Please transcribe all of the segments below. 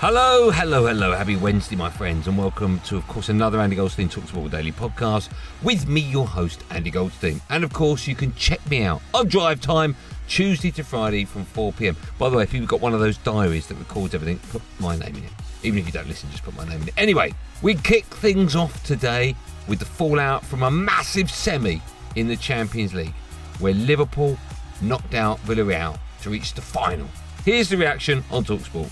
Hello, hello, hello. Happy Wednesday, my friends, and welcome to, of course, another Andy Goldstein Talks Talksport Daily podcast with me, your host, Andy Goldstein. And of course, you can check me out on Drive Time Tuesday to Friday from 4 pm. By the way, if you've got one of those diaries that records everything, put my name in it. Even if you don't listen, just put my name in it. Anyway, we kick things off today with the fallout from a massive semi in the Champions League, where Liverpool knocked out Villarreal to reach the final. Here's the reaction on Talksport.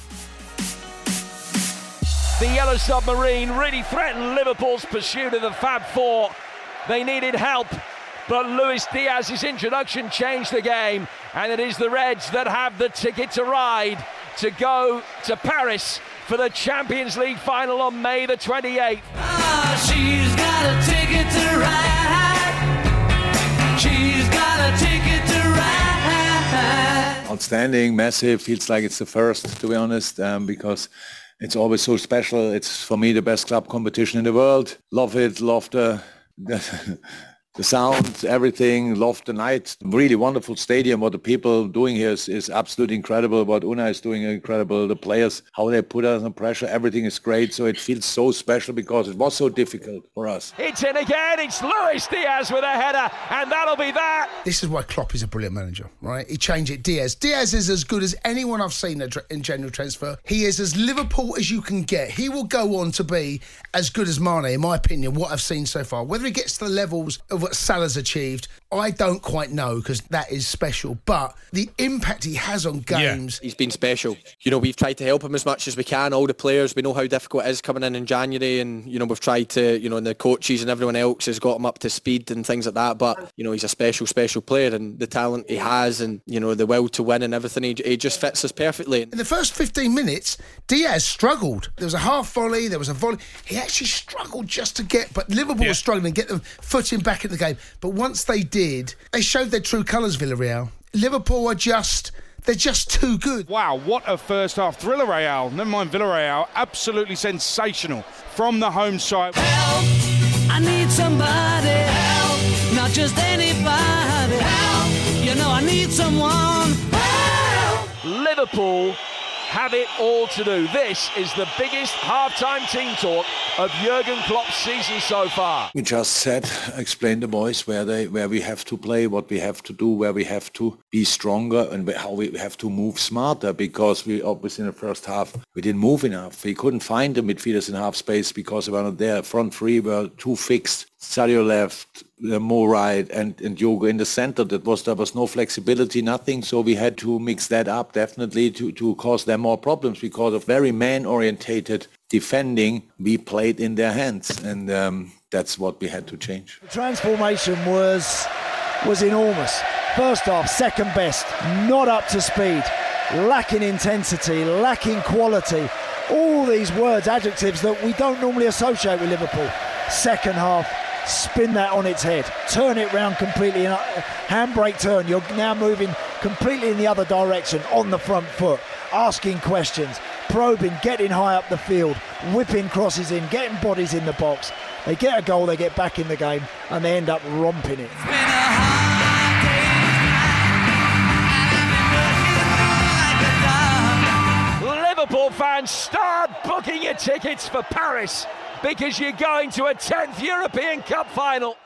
The Yellow Submarine really threatened Liverpool's pursuit of the Fab Four. They needed help, but Luis Diaz's introduction changed the game, and it is the Reds that have the ticket to ride to go to Paris for the Champions League final on May the 28th. Ah, she's got a ticket to ride. She's got a ticket to ride. outstanding, massive. Feels like it's the first, to be honest, um, because it's always so special. It's for me the best club competition in the world. Love it. Love the the, the sound, everything. Love the night. Really wonderful stadium. What the people doing here is, is absolutely incredible. What Unai is doing incredible. The players, how they put us under pressure. Everything is great. So it feels so special because it was so difficult for us. It's in again. It's Luis Diaz with a header, and that'll be that. This is why Klopp is a brilliant manager, right? He changed it. Diaz. Diaz is as good as anyone I've seen in in general transfer. He is as Liverpool as you can get. He will go on to be as good as Mane, in my opinion, what I've seen so far. Whether he gets to the levels of what Salah's achieved, I don't quite know because that is special. But the impact he has on games, He's been special. You know, we've tried to help him as much as we can. All the players, we know how difficult it is coming in in January, and you know we've tried to, you know, and the coaches and everyone else has got him up to speed and things like that. But you know, he's a special, special player, and the talent he has, and you know, the will to win and everything, he, he just fits us perfectly. In the first 15 minutes, Diaz struggled. There was a half volley, there was a volley. He actually struggled just to get, but Liverpool was struggling to get them footing back in the game. But once they did, they showed their true colours, Villarreal. Liverpool are just, they're just too good. Wow, what a first half. Thriller Real, never mind Villarreal, absolutely sensational from the home side. Help, I need somebody. Help, not just anybody. Help, you know I need someone. Help. Liverpool have it all to do. This is the biggest halftime team talk of Jurgen Klopp's season so far. We just said, explain the boys where they, where we have to play, what we have to do, where we have to be stronger, and how we have to move smarter. Because we obviously in the first half we didn't move enough. We couldn't find the midfielders in half space because they were not there. Front three were too fixed. Sadio left, uh, Mo right, and and Diogo in the center. That was there was no flexibility, nothing. So we had to mix that up definitely to to cause them more problems because of very man-orientated defending. We played in their hands, and um, that's what we had to change. The transformation was was enormous. First half, second best, not up to speed, lacking intensity, lacking quality. All these words, adjectives that we don't normally associate with Liverpool. Second half, spin that on its head, turn it round completely, and uh, handbrake turn. You're now moving completely in the other direction on the front foot, asking questions, probing, getting high up the field, whipping crosses in, getting bodies in the box. They get a goal, they get back in the game, and they end up romping it. Liverpool fans, start booking your tickets for Paris because you're going to a 10th European Cup final.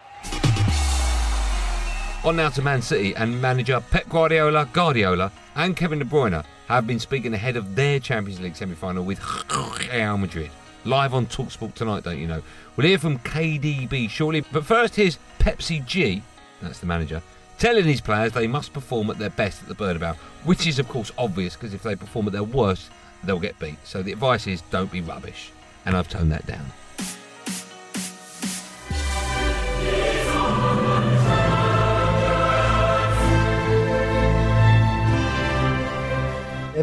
On now to Man City and manager Pep Guardiola, Guardiola, and Kevin De Bruyne have been speaking ahead of their Champions League semi-final with Real Madrid. Live on Talksport tonight, don't you know? We'll hear from KDB shortly, but first here's Pepsi G, that's the manager, telling his players they must perform at their best at the Bernabeu, which is of course obvious because if they perform at their worst, they'll get beat. So the advice is don't be rubbish, and I've toned that down.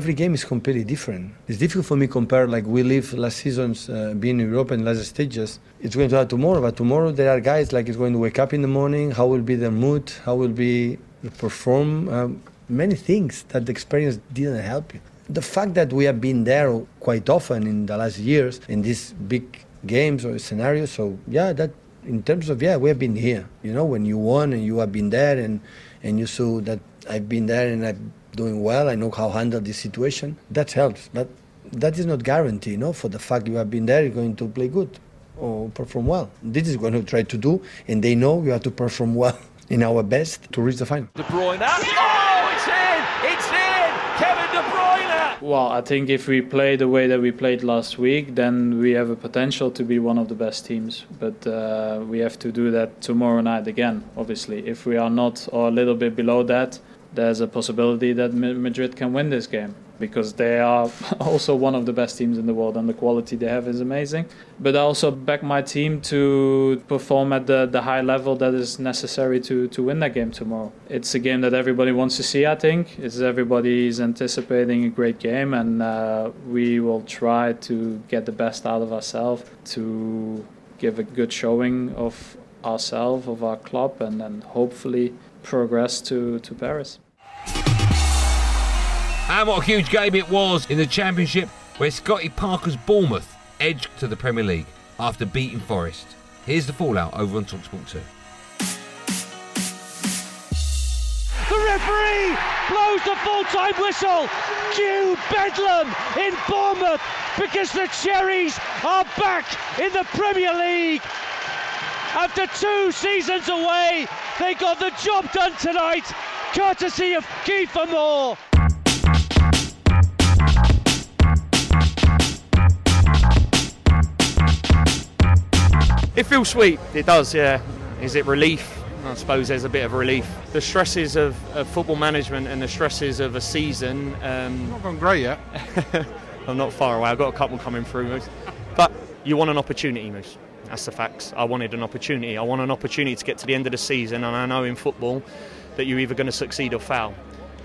Every game is completely different. It's difficult for me to compare like we live last seasons uh, being in Europe and last stages. It's going to happen tomorrow, but tomorrow there are guys like it's going to wake up in the morning. How will be their mood? How will be perform? Um, many things that the experience didn't help you. The fact that we have been there quite often in the last years in these big games or scenarios. So yeah, that in terms of yeah, we have been here. You know, when you won and you have been there and and you saw that I've been there and I've doing well. I know how to handle this situation. That helps, but that is not guarantee. You know, for the fact you have been there, you're going to play good or perform well. This is what we try to do, and they know we have to perform well in our best to reach the final. De Bruyne. Oh, it's in! It's in! Kevin De Bruyne! Well, I think if we play the way that we played last week, then we have a potential to be one of the best teams. But uh, we have to do that tomorrow night again, obviously. If we are not or a little bit below that, there's a possibility that Madrid can win this game because they are also one of the best teams in the world and the quality they have is amazing. But I also back my team to perform at the, the high level that is necessary to, to win that game tomorrow. It's a game that everybody wants to see, I think. It's everybody's anticipating a great game and uh, we will try to get the best out of ourselves to give a good showing of ourselves, of our club, and then hopefully progress to, to Paris. And what a huge game it was in the Championship where Scotty Parker's Bournemouth edged to the Premier League after beating Forest. Here's the fallout over on Talksport 2. The referee blows the full-time whistle. Cue Bedlam in Bournemouth because the Cherries are back in the Premier League. After two seasons away, they got the job done tonight, courtesy of Kiefer Moore. It feels sweet. It does, yeah. Is it relief? I suppose there's a bit of relief. The stresses of, of football management and the stresses of a season. Um, not gone great yet. I'm not far away. I've got a couple coming through, Moose. But you want an opportunity, Moose. That's the facts. I wanted an opportunity. I want an opportunity to get to the end of the season, and I know in football that you're either going to succeed or fail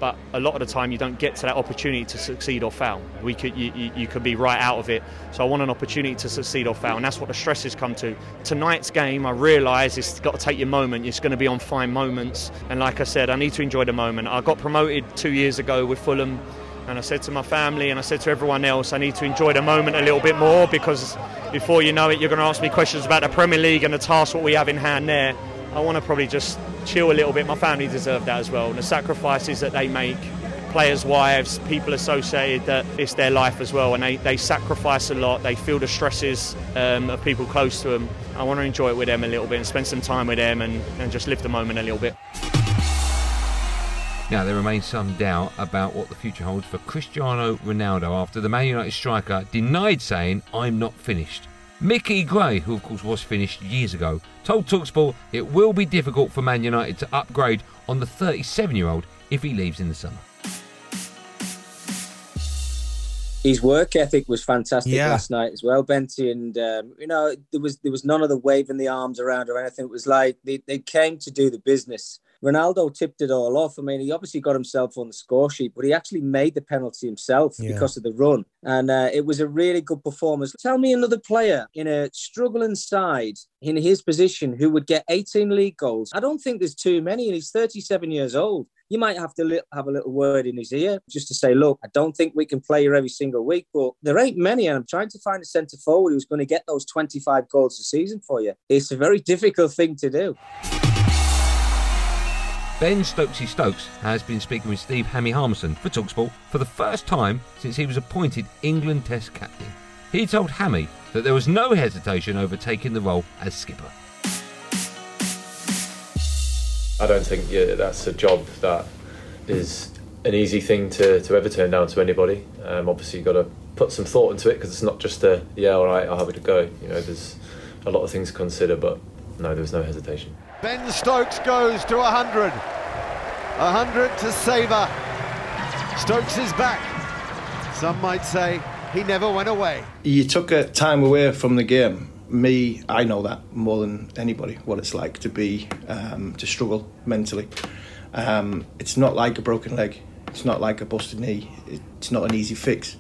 but a lot of the time you don't get to that opportunity to succeed or fail. We could, you, you, you, could be right out of it. So I want an opportunity to succeed or fail, and that's what the stresses come to. Tonight's game, I realise it's got to take your moment. It's going to be on fine moments, and like I said, I need to enjoy the moment. I got promoted two years ago with Fulham. And I said to my family and I said to everyone else, I need to enjoy the moment a little bit more because before you know it, you're going to ask me questions about the Premier League and the task what we have in hand there. I want to probably just chill a little bit. My family deserve that as well. And the sacrifices that they make, players' wives, people associated, that it's their life as well. And they, they sacrifice a lot. They feel the stresses um, of people close to them. I want to enjoy it with them a little bit and spend some time with them and, and just live the moment a little bit. Now, there remains some doubt about what the future holds for Cristiano Ronaldo after the Man United striker denied saying, I'm not finished. Mickey Gray, who of course was finished years ago, told Talksport it will be difficult for Man United to upgrade on the 37 year old if he leaves in the summer. His work ethic was fantastic yeah. last night as well, Benty, and um, you know there was there was none of the waving the arms around or anything. It was like they, they came to do the business. Ronaldo tipped it all off. I mean, he obviously got himself on the score sheet, but he actually made the penalty himself yeah. because of the run. And uh, it was a really good performance. Tell me another player in a struggling side in his position who would get 18 league goals. I don't think there's too many, and he's 37 years old. You might have to li- have a little word in his ear just to say, look, I don't think we can play you every single week, but there ain't many. And I'm trying to find a centre forward who's going to get those 25 goals a season for you. It's a very difficult thing to do. Ben Stokesy Stokes has been speaking with Steve Hammy Harmison for Talksport for the first time since he was appointed England Test captain. He told Hammy that there was no hesitation over taking the role as skipper. I don't think yeah, that's a job that is an easy thing to, to ever turn down to anybody. Um, obviously, you've got to put some thought into it because it's not just a yeah, all right, I'll have it to go. You know, there's a lot of things to consider, but no, there was no hesitation. Ben Stokes goes to 100. 100 to Savour. Stokes is back. Some might say he never went away. You took a time away from the game. Me, I know that more than anybody what it's like to be um, to struggle mentally. Um, it's not like a broken leg. It's not like a busted knee. It's not an easy fix.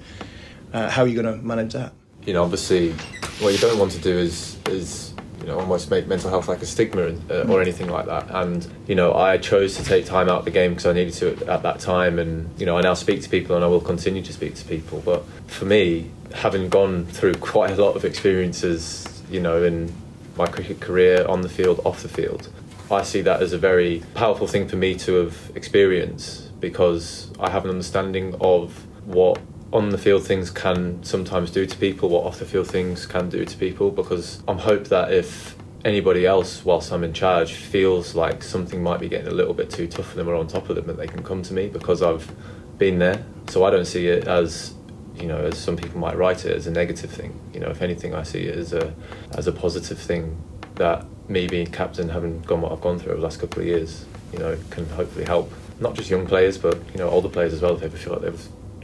Uh, how are you going to manage that? You know, obviously, what you don't want to do is is you know almost make mental health like a stigma uh, or anything like that. And you know, I chose to take time out of the game because I needed to at that time. And you know, I now speak to people and I will continue to speak to people. But for me, having gone through quite a lot of experiences, you know, in my cricket career on the field, off the field, I see that as a very powerful thing for me to have experienced because I have an understanding of what on the field things can sometimes do to people, what off the field things can do to people. Because I'm hope that if anybody else, whilst I'm in charge, feels like something might be getting a little bit too tough for them or on top of them, that they can come to me because I've been there. So I don't see it as you know, as some people might write it as a negative thing. You know, if anything, I see it as a as a positive thing that me being captain, having gone what I've gone through over the last couple of years, you know, can hopefully help not just young players, but you know, older players as well if they ever feel like they've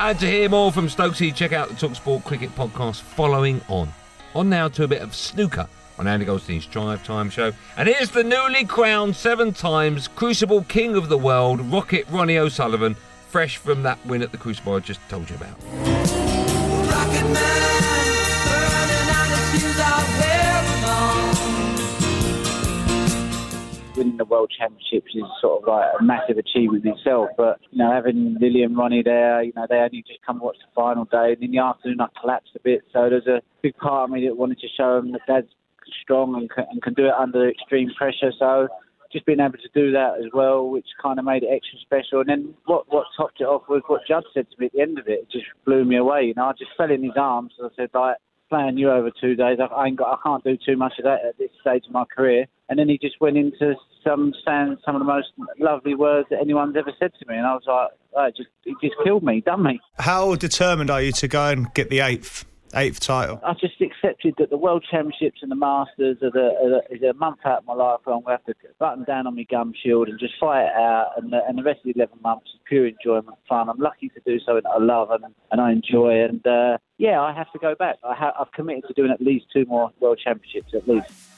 And to hear more from Stokesy, check out the Talksport Cricket podcast following on. On now to a bit of snooker on Andy Goldstein's Drive Time show. And here's the newly crowned seven times Crucible King of the World, Rocket Ronnie O'Sullivan, fresh from that win at the Crucible I just told you about. Winning the World Championships is sort of like a massive achievement in itself. But you know, having Lily and Ronnie there, you know, they only just come watch the final day, and in the afternoon I collapsed a bit. So there's a big part of me that wanted to show them that Dad's strong and can, and can do it under extreme pressure. So just being able to do that as well, which kind of made it extra special. And then what what topped it off was what Judd said to me at the end of it. It just blew me away. You know, I just fell in his arms. I said, like, playing you over two days, I, ain't got, I can't do too much of that at this stage of my career. And then he just went into some saying some of the most lovely words that anyone's ever said to me, and I was like, oh, it just it just killed me, done me. How determined are you to go and get the eighth? Eighth title. I just accepted that the World Championships and the Masters are, the, are, the, is a month out of my life where I'm going to have to button down on my gum shield and just fight it out. And the, and the rest of the 11 months is pure enjoyment, fun. I'm lucky to do something I love and, and I enjoy. And uh, yeah, I have to go back. I ha- I've committed to doing at least two more World Championships, at least.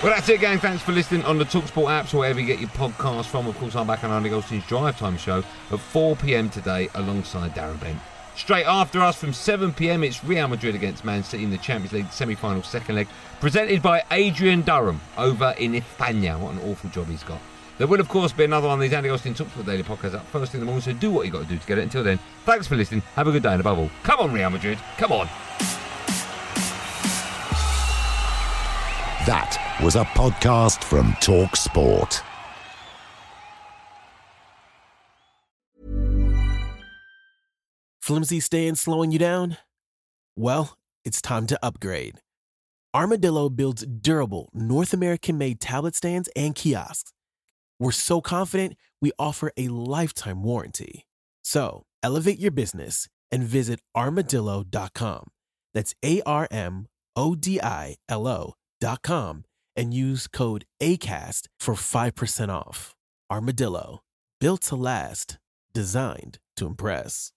Well, that's it, gang. Thanks for listening on the Talksport apps or wherever you get your podcast from. Of course, I'm back on Andy Goldstein's Drive Time show at 4 pm today alongside Darren Bent. Straight after us from 7 pm, it's Real Madrid against Man City in the Champions League semi final second leg, presented by Adrian Durham over in España. What an awful job he's got. There will, of course, be another one of these Andy Goldstein Talksport Daily podcasts up first in the morning, so do what you've got to do to get it. Until then, thanks for listening. Have a good day, and above all, come on, Real Madrid. Come on. That was a podcast from Talk Sport. Flimsy stand slowing you down? Well, it's time to upgrade. Armodilo builds durable, North American made tablet stands and kiosks. We're so confident we offer a lifetime warranty. So elevate your business and visit armodilo.com. That's A R M O D I L O.com and use code ACAST for 5% off. Armodilo, built to last, designed to impress.